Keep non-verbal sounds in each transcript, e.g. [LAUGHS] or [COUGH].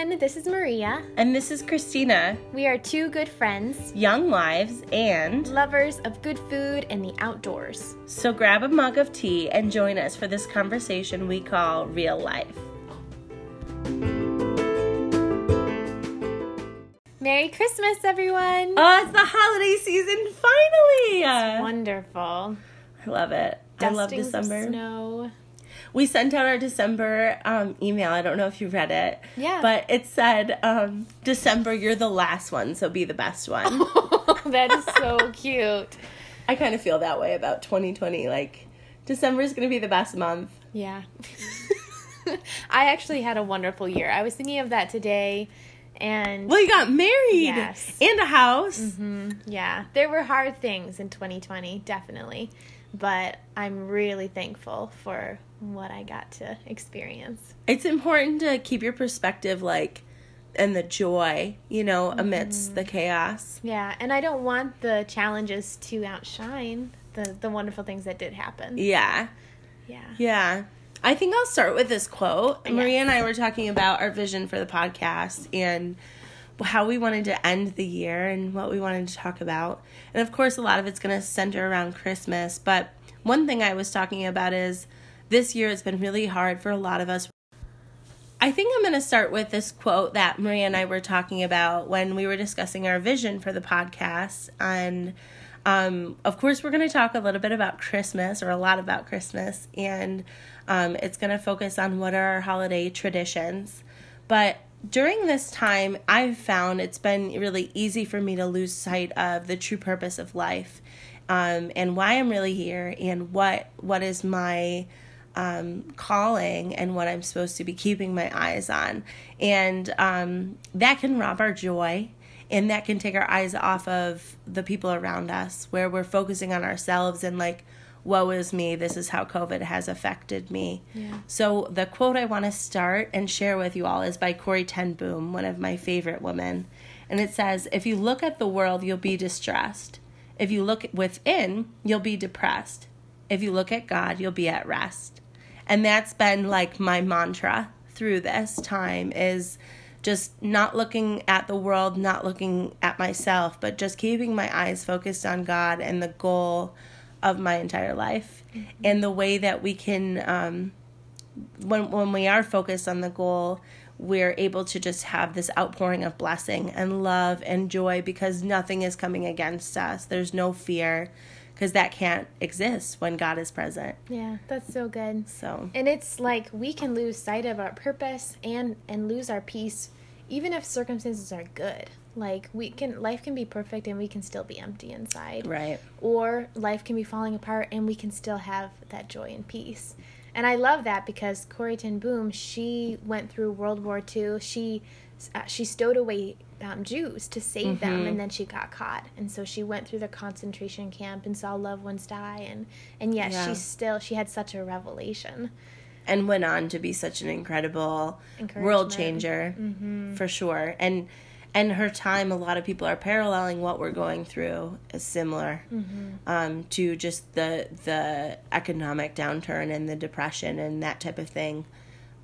everyone. This is Maria. And this is Christina. We are two good friends, young wives, and lovers of good food and the outdoors. So grab a mug of tea and join us for this conversation we call Real Life. Merry Christmas, everyone! Oh, it's the holiday season finally! It's wonderful. I love it. Dustings I love December. snow we sent out our December um, email. I don't know if you read it. Yeah. But it said, um, December, you're the last one, so be the best one. [LAUGHS] that is so cute. I kind of feel that way about 2020. Like, December is going to be the best month. Yeah. [LAUGHS] I actually had a wonderful year. I was thinking of that today. And well, you got married yes. and a house. Mm-hmm. Yeah, there were hard things in 2020, definitely, but I'm really thankful for what I got to experience. It's important to keep your perspective like and the joy, you know, amidst mm-hmm. the chaos. Yeah, and I don't want the challenges to outshine the the wonderful things that did happen. Yeah. Yeah. Yeah. I think I'll start with this quote. Maria and I were talking about our vision for the podcast and how we wanted to end the year and what we wanted to talk about. And of course, a lot of it's going to center around Christmas, but one thing I was talking about is this year has been really hard for a lot of us. I think I'm going to start with this quote that Maria and I were talking about when we were discussing our vision for the podcast. And um, of course, we're going to talk a little bit about Christmas or a lot about Christmas. And um, it's going to focus on what are our holiday traditions. But during this time, I've found it's been really easy for me to lose sight of the true purpose of life um, and why I'm really here and what what is my um, calling and what I'm supposed to be keeping my eyes on. And um, that can rob our joy and that can take our eyes off of the people around us where we're focusing on ourselves and like, woe is me, this is how COVID has affected me. Yeah. So, the quote I want to start and share with you all is by Corrie Ten Boom, one of my favorite women. And it says, If you look at the world, you'll be distressed. If you look within, you'll be depressed. If you look at God, you'll be at rest and that's been like my mantra through this time is just not looking at the world not looking at myself but just keeping my eyes focused on god and the goal of my entire life mm-hmm. and the way that we can um, when when we are focused on the goal we're able to just have this outpouring of blessing and love and joy because nothing is coming against us there's no fear because that can't exist when God is present. Yeah, that's so good. So, and it's like we can lose sight of our purpose and and lose our peace even if circumstances are good. Like we can life can be perfect and we can still be empty inside. Right. Or life can be falling apart and we can still have that joy and peace. And I love that because Corrie Ten Boom, she went through World War II. She uh, she stowed away um, Jews to save mm-hmm. them, and then she got caught, and so she went through the concentration camp and saw loved ones die, and and yet yeah. she still she had such a revelation, and went on to be such an incredible world changer mm-hmm. for sure, and and her time a lot of people are paralleling what we're going through is similar mm-hmm. um, to just the the economic downturn and the depression and that type of thing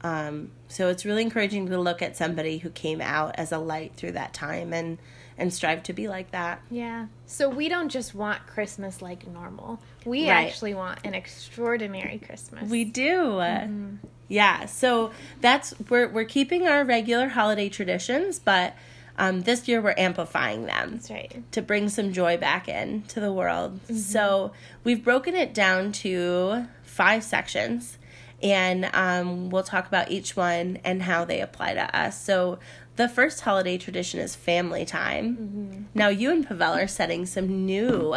um, so it's really encouraging to look at somebody who came out as a light through that time and and strive to be like that. Yeah. So we don't just want Christmas like normal. We right. actually want an extraordinary Christmas. We do. Mm-hmm. Yeah. So that's we're we're keeping our regular holiday traditions, but um, this year we're amplifying them. That's right. To bring some joy back in to the world. Mm-hmm. So we've broken it down to five sections and um, we'll talk about each one and how they apply to us. So, the first holiday tradition is family time. Mm-hmm. Now, you and Pavel are setting some new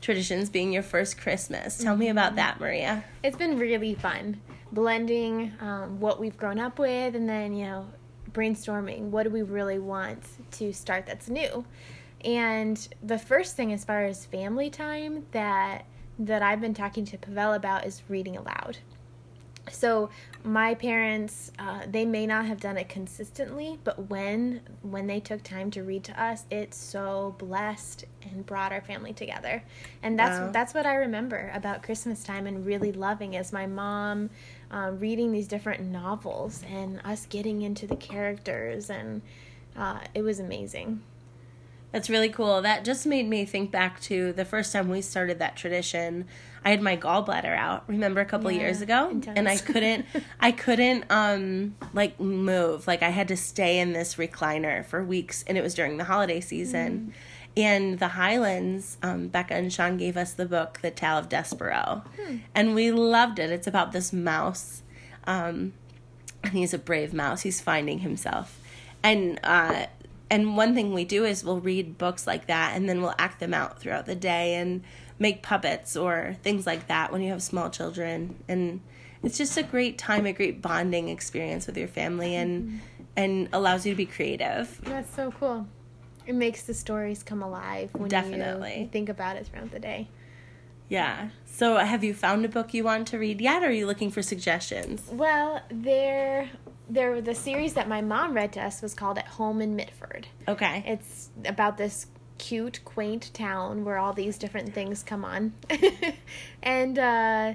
traditions, being your first Christmas. Tell mm-hmm. me about that, Maria. It's been really fun blending um, what we've grown up with and then, you know, brainstorming what do we really want to start that's new. And the first thing, as far as family time, that that I've been talking to Pavel about is reading aloud so my parents uh, they may not have done it consistently but when when they took time to read to us it so blessed and brought our family together and that's Wow. that's what i remember about christmas time and really loving is my mom um, reading these different novels and us getting into the characters and uh, it was amazing That's really cool. That just made me think back to the first time we started that tradition. I had my gallbladder out. Remember a couple Yeah, years ago, intense. and I couldn't, [LAUGHS] I couldn't, um, like move. Like I had to stay in this recliner for weeks, and it was during the holiday season. And the Highlands, um, Becca and Sean gave us the book, The Tale of Despereaux, and we loved it. It's about this mouse, um, and he's a brave mouse. He's finding himself, and uh, and one thing we do is we'll read books like that, and then we'll act them out throughout the day and make puppets or things like that when you have small children, and it's just a great time, a great bonding experience with your family, and and allows you to be creative. that's so cool it makes the stories come alive when Definitely. you think about it throughout the day Yeah. So, have you found a book you want to read yet, or are you looking for suggestions? Well, there, there. The series that my mom read to us was called "At Home in Mitford." Okay. It's about this cute, quaint town where all these different things come on, [LAUGHS] and uh,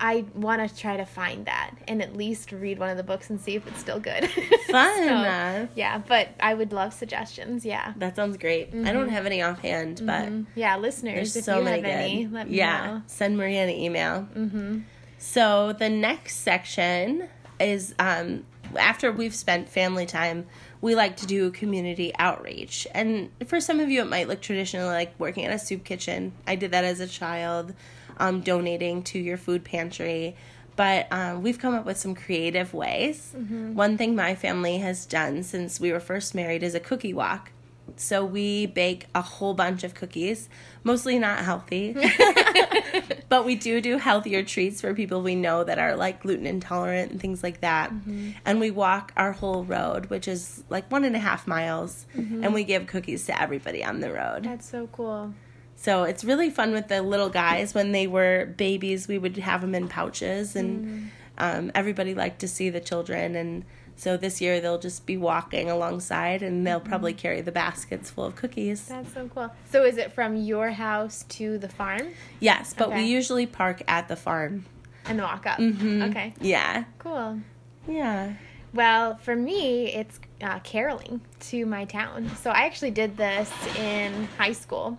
I want to try to find that and at least read one of the books and see if it's still good. [LAUGHS] Fun. So, yeah, but I would love suggestions. Yeah. That sounds great. I don't have any offhand, but Mhm. Yeah, listeners, if so you many have any, good. let me yeah. know. Send Maria an email. Mm-hmm. So the next section is um, after we've spent family time, we like to do community outreach. And for some of you, it might look traditional, like working at a soup kitchen. I did that as a child, um, donating to your food pantry. But um, we've come up with some creative ways. One thing my family has done since we were first married is a cookie walk. So we bake a whole bunch of cookies, mostly not healthy. [LAUGHS] but we do do healthier treats for people we know that are like gluten intolerant and things like that. And we walk our whole road, which is like one and a half miles, and we give cookies to everybody on the road. That's so cool. So it's really fun with the little guys. When they were babies, we would have them in pouches, and um, everybody liked to see the children. And so this year they'll just be walking alongside, and they'll probably carry the baskets full of cookies. That's so cool. So is it from your house to the farm Yes, but we usually park at the farm. and walk up? Mhm. Okay, Yeah, cool. yeah. Well, for me, it's uh, caroling to my town. So I actually did this in high school,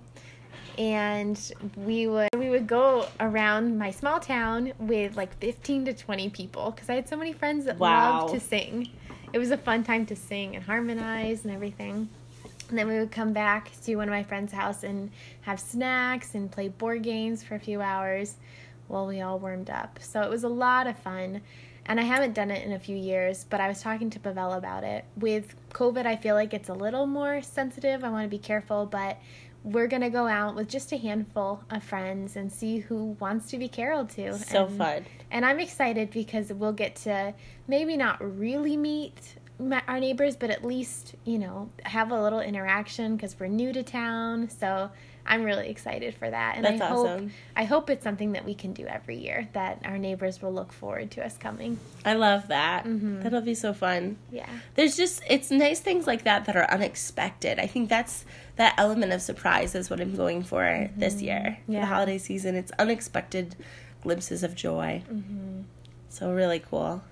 and we would we would go around my small town with like fifteen to twenty people because I had so many friends that Wow. loved to sing. It was a fun time to sing and harmonize and everything. And then we would come back to one of my friends' house and have snacks and play board games for a few hours while we all warmed up. So it was a lot of fun. And I haven't done it in a few years, but I was talking to Pavel about it. With COVID, I feel like it's a little more sensitive. I want to be careful, but we're going to go out with just a handful of friends and see who wants to be caroled to. So and, fun. And I'm excited because we'll get to maybe not really meet our neighbors, but at least, you know, have a little interaction because we're new to town. So I'm really excited for that. And That's I hope. I hope it's something that we can do every year that our neighbors will look forward to us coming. I love that. Mhm. That'll be so fun. Yeah. There's just it's nice things like that that are unexpected. I think that's that element of surprise is what I'm going for this year for Yeah. the holiday season. It's unexpected glimpses of joy. Mhm. So really cool.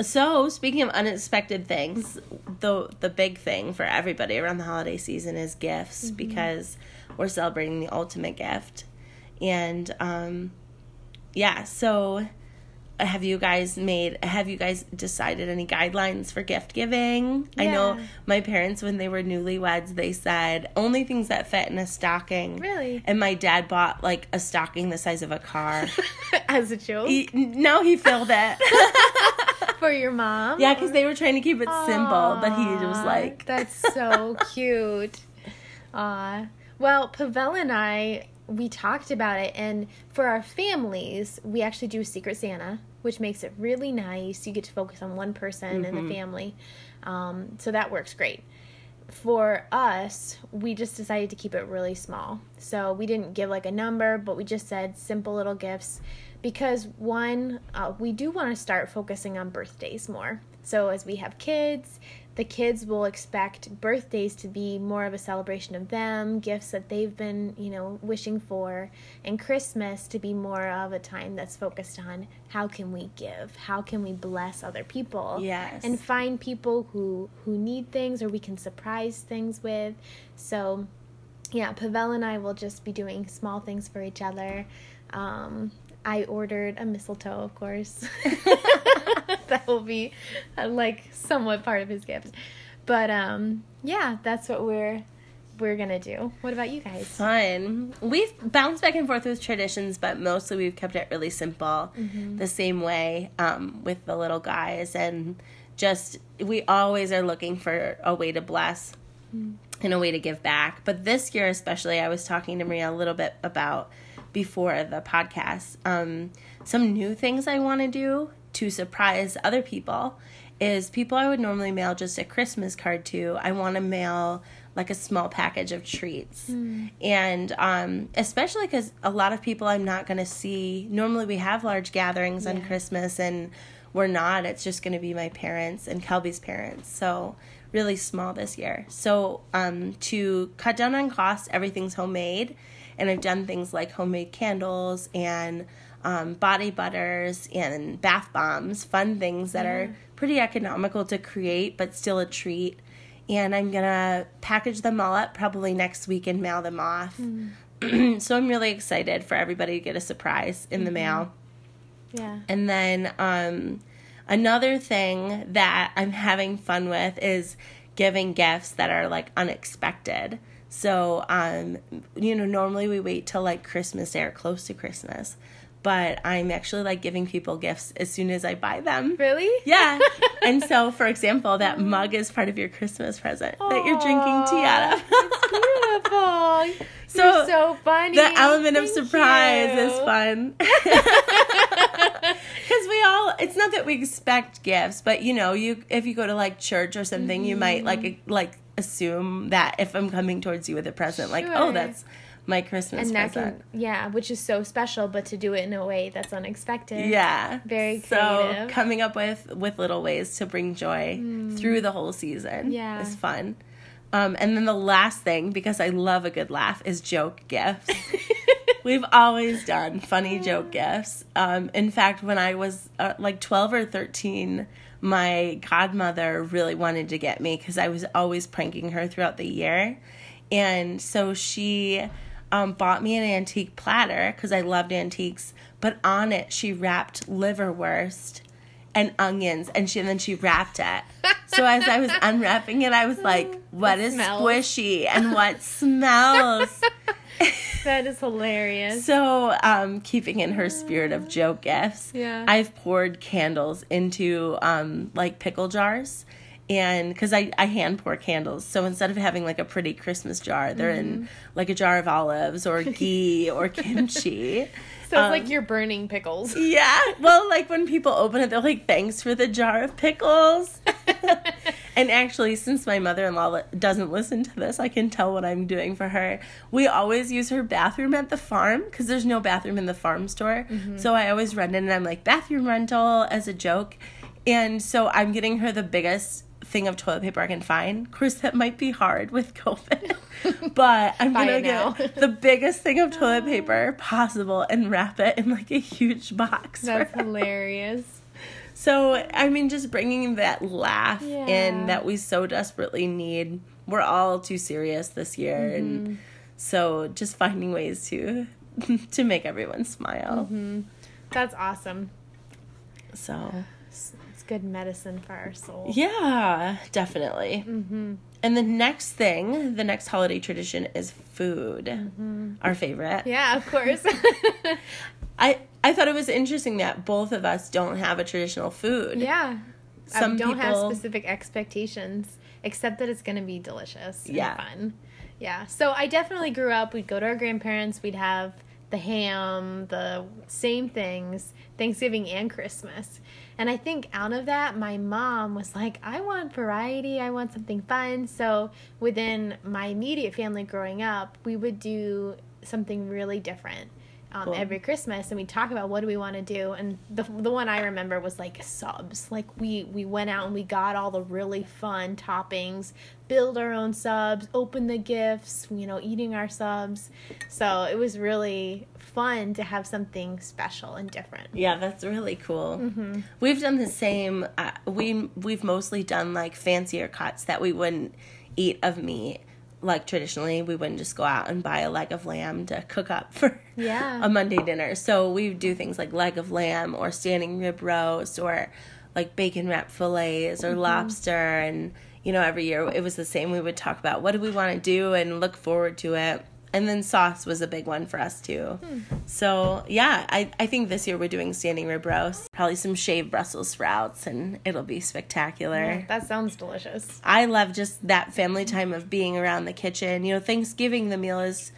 So speaking of unexpected things, the the big thing for everybody around the holiday season is gifts because we're celebrating the ultimate gift, and um, yeah. So have you guys made? Have you guys decided any guidelines for gift giving? I know my parents when they were newlyweds, they said only things that fit in a stocking. Really? And my dad bought like a stocking the size of a car. [LAUGHS] As a joke he, no, he filled it. [LAUGHS] for your mom. Yeah, because they were trying to keep it simple, but he was like, "That's so [LAUGHS] cute." Aw. Well, Pavel and I we talked about it, and for our families, we actually do Secret Santa, which makes it really nice. You get to focus on one person in Mhm. the family, um, so that works great. For us, we just decided to keep it really small. So we didn't give like a number, but we just said simple little gifts because one, uh, we do want to start focusing on birthdays more. So as we have kids, the kids will expect birthdays to be more of a celebration of them, gifts that they've been, you know, wishing for, and Christmas to be more of a time that's focused on how can we give? How can we bless other people? Yes. And find people who who need things or we can surprise things with. So yeah, Pavel and I will just be doing small things for each other. Um, I ordered a mistletoe, of course. [LAUGHS] [LAUGHS] that will be uh, like somewhat part of his gift. But um, yeah, that's what we're we're gonna do. What about you guys? Fun. We've bounced back and forth with traditions, but mostly we've kept it really simple, Mm-hmm. the same way um, with the little guys, and just we always are looking for a way to bless Mm. and a way to give back. But this year, especially, I was talking to Maria a little bit about before the podcast. Um, some new things I want to do to surprise other people is people I would normally mail just a Christmas card to. I want to mail like a small package of treats. And um, especially because a lot of people I'm not going to see. Normally, we have large gatherings on Christmas, and we're not. It's just going to be my parents and Kelby's parents. So, really small this year. So, um, to cut down on costs, everything's homemade. And I've done things like homemade candles and um, body butters and bath bombs, fun things that are pretty economical to create, but still a treat. And I'm gonna package them all up probably next week and mail them off. [CLEARS THROAT] so I'm really excited for everybody to get a surprise in the mail. Yeah. And then um, another thing that I'm having fun with is giving gifts that are like unexpected. So, um, you know, normally we wait till like Christmas Day or close to Christmas, but I'm actually like giving people gifts as soon as I buy them. Really? Yeah. [LAUGHS] and so, for example, that mug is part of your Christmas present that you're drinking tea out of. [LAUGHS] It's beautiful. [LAUGHS] So, You're so funny. the element of surprise you. is fun because we all it's not that we expect gifts but you know you if you go to like church or something you might like Mm-hmm. like assume that if i'm coming towards you with a present like oh that's my christmas And that present can, yeah, which is so special, but to do it in a way that's unexpected. yeah Very so creative. coming up with with little ways to bring joy through the whole season Mm. Yeah. is fun um, and then the last thing because i love a good laugh is joke gifts [LAUGHS] We've always done funny joke gifts. Um, in fact, when I was uh, like 12 or 13, my godmother really wanted to get me because I was always pranking her throughout the year. And so she um, bought me an antique platter because I loved antiques, but on it, she wrapped liverwurst and onions and she and then she wrapped it. So as I was [LAUGHS] unwrapping it, I was like, "What is smells. squishy and what smells?" [LAUGHS] that is hilarious. So, um, keeping in her spirit of joke gifts, Yeah. I've poured candles into um, like pickle jars, and because I I hand pour candles, so instead of having like a pretty Christmas jar, they're Mm-hmm. in like a jar of olives or [LAUGHS] ghee or kimchi. [LAUGHS] So it's Um, like you're burning pickles. [LAUGHS] Yeah, well, like when people open it, they're like, "Thanks for the jar of pickles." and actually, since my mother-in-law doesn't listen to this, I can tell what I'm doing for her. We always use her bathroom at the farm because there's no bathroom in the farm store. So I always run in and I'm like, "Bathroom rental" as a joke. And so I'm getting her the biggest thing of toilet paper I can find. Of course, that might be hard with COVID, [LAUGHS] but I'm gonna get the biggest thing of toilet [LAUGHS] paper possible and wrap it in like a huge box. That's hilarious. So I mean, just bringing that laugh Yeah. in that we so desperately need. We're all too serious this year, Mm-hmm. and so just finding ways to [LAUGHS] to make everyone smile. Mm-hmm. That's awesome. So good medicine for our soul. yeah, definitely. Mm-hmm. And the next thing, the next holiday tradition is food. Our favorite. Mm-hmm. Yeah, of course. [LAUGHS] [LAUGHS] I I thought it was interesting that both of us don't have a traditional food. yeah. Some I don't people- have specific expectations, except that it's going to be delicious and Yeah. fun. Yeah. So I definitely grew up. We'd go to our grandparents. We'd have the ham, the same things, Thanksgiving and Christmas. And I think out of that, my mom was like, I want variety. I want something fun. So within my immediate family growing up, we would do something really different. Um, cool. every Christmas, and we talk about what do we want to do. And the the one I remember was like subs. Like we we went out and we got all the really fun toppings, build our own subs, open the gifts, you know, eating our subs. So it was really fun to have something special and different. Yeah, that's really cool. Mm-hmm. We've done the same. Uh, we we've mostly done like fancier cuts that we wouldn't eat of meat like traditionally we wouldn't just go out and buy a leg of lamb to cook up for yeah. a Monday dinner. So we do things like leg of lamb or standing rib roast or like bacon wrap fillets or mm-hmm. lobster and you know every year it was the same we would talk about what do we want to do and look forward to it and then sauce was a big one for us too. Hmm. So yeah, I, I think this year we're doing standing rib roast, probably some shaved Brussels sprouts, and it'll be spectacular. Yeah, that sounds delicious. I love just that family time of being around the kitchen. You know, Thanksgiving the meal is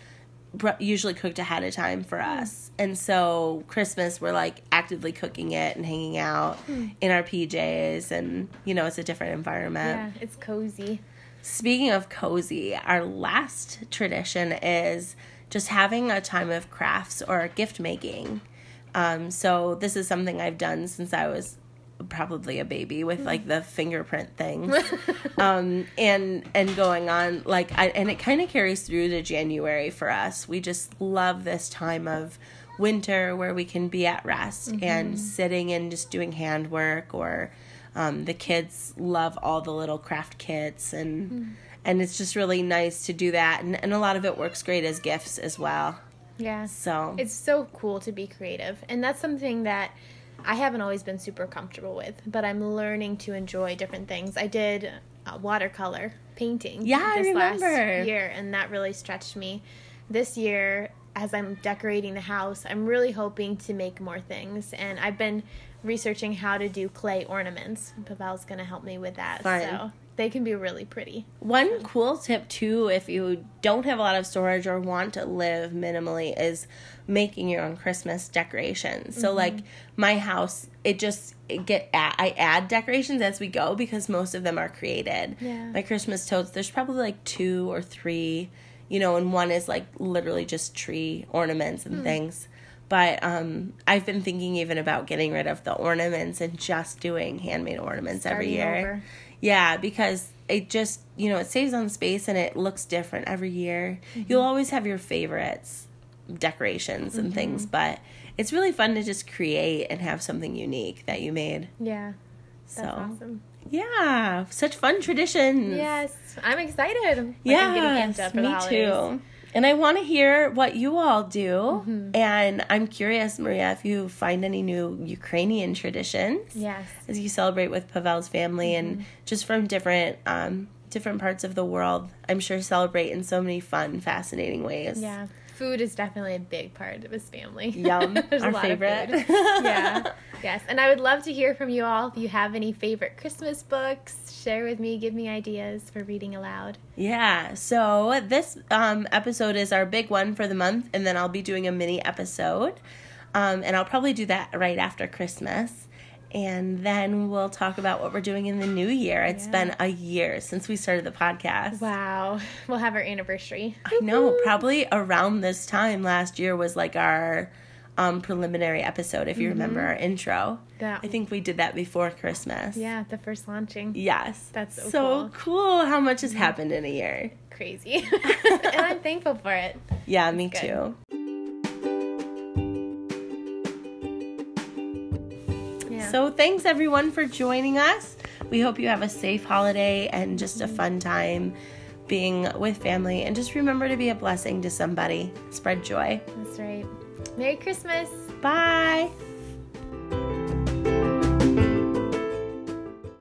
usually cooked ahead of time for hmm. us. And so Christmas we're like actively cooking it and hanging out hmm. in our PJs and you know it's a different environment. Yeah, it's cozy. Speaking of cozy, our last tradition is just having a time of crafts or gift making. Um, so this is something I've done since I was probably a baby with like the fingerprint thing [LAUGHS] um, and and going on like I, and it kind of carries through to january for us we just love this time of winter where we can be at rest mm-hmm. and sitting and just doing handwork or um, the kids love all the little craft kits and mm. and it's just really nice to do that and, and a lot of it works great as gifts as well. Yeah. So it's so cool to be creative. And that's something that I haven't always been super comfortable with, but I'm learning to enjoy different things. I did uh, watercolor painting yeah, this last year, and that really stretched me. This year, as I'm decorating the house, I'm really hoping to make more things. And I've been researching how to do clay ornaments. Pavel's going to help me with that. Fun. So they can be really pretty. One cool tip too, if you don't have a lot of storage or want to live minimally, is making your own Christmas decorations. Mm-hmm. So like my house, it just it get I add decorations as we go because most of them are created. Yeah. My Christmas totes, there's probably like two or three, you know, and one is like literally just tree ornaments and mm. things. But um, I've been thinking even about getting rid of the ornaments and just doing handmade ornaments Starting every year. Over. Yeah, because it just, you know, it saves on space and it looks different every year. Mm-hmm. You'll always have your favorites, decorations and mm-hmm. things, but it's really fun to just create and have something unique that you made. Yeah. That's so awesome. Yeah, such fun traditions. Yes, I'm excited. Yeah, me too. And I want to hear what you all do. Mm-hmm. And I'm curious, Maria, if you find any new Ukrainian traditions. Yes. As you celebrate with Pavel's family mm-hmm. and just from different um, different parts of the world, I'm sure celebrate in so many fun, fascinating ways. Yeah. Food is definitely a big part of his family. [LAUGHS] Yum. Our favorite. yeah. Yes. And I would love to hear from you all if you have any favorite Christmas books. Share with me, give me ideas for reading aloud. Yeah. So this um, episode is our big one for the month, and then I'll be doing a mini episode. Um, and I'll probably do that right after Christmas. And then we'll talk about what we're doing in the new year. It's yeah. been a year since we started the podcast. Wow. We'll have our anniversary. I know. Probably around this time last year was like our um, preliminary episode, if you mm-hmm. remember our intro. Yeah. I think we did that before Christmas. Yeah, the first launching. Yes. That's so, so cool. cool. how much has mm-hmm. happened in a year. Crazy. [LAUGHS] and I'm thankful for it. Yeah, me too. Yeah. So thanks everyone for joining us. We hope you have a safe holiday and just a fun time being with family. And just remember to be a blessing to somebody. Spread joy. That's right. Merry Christmas. Bye.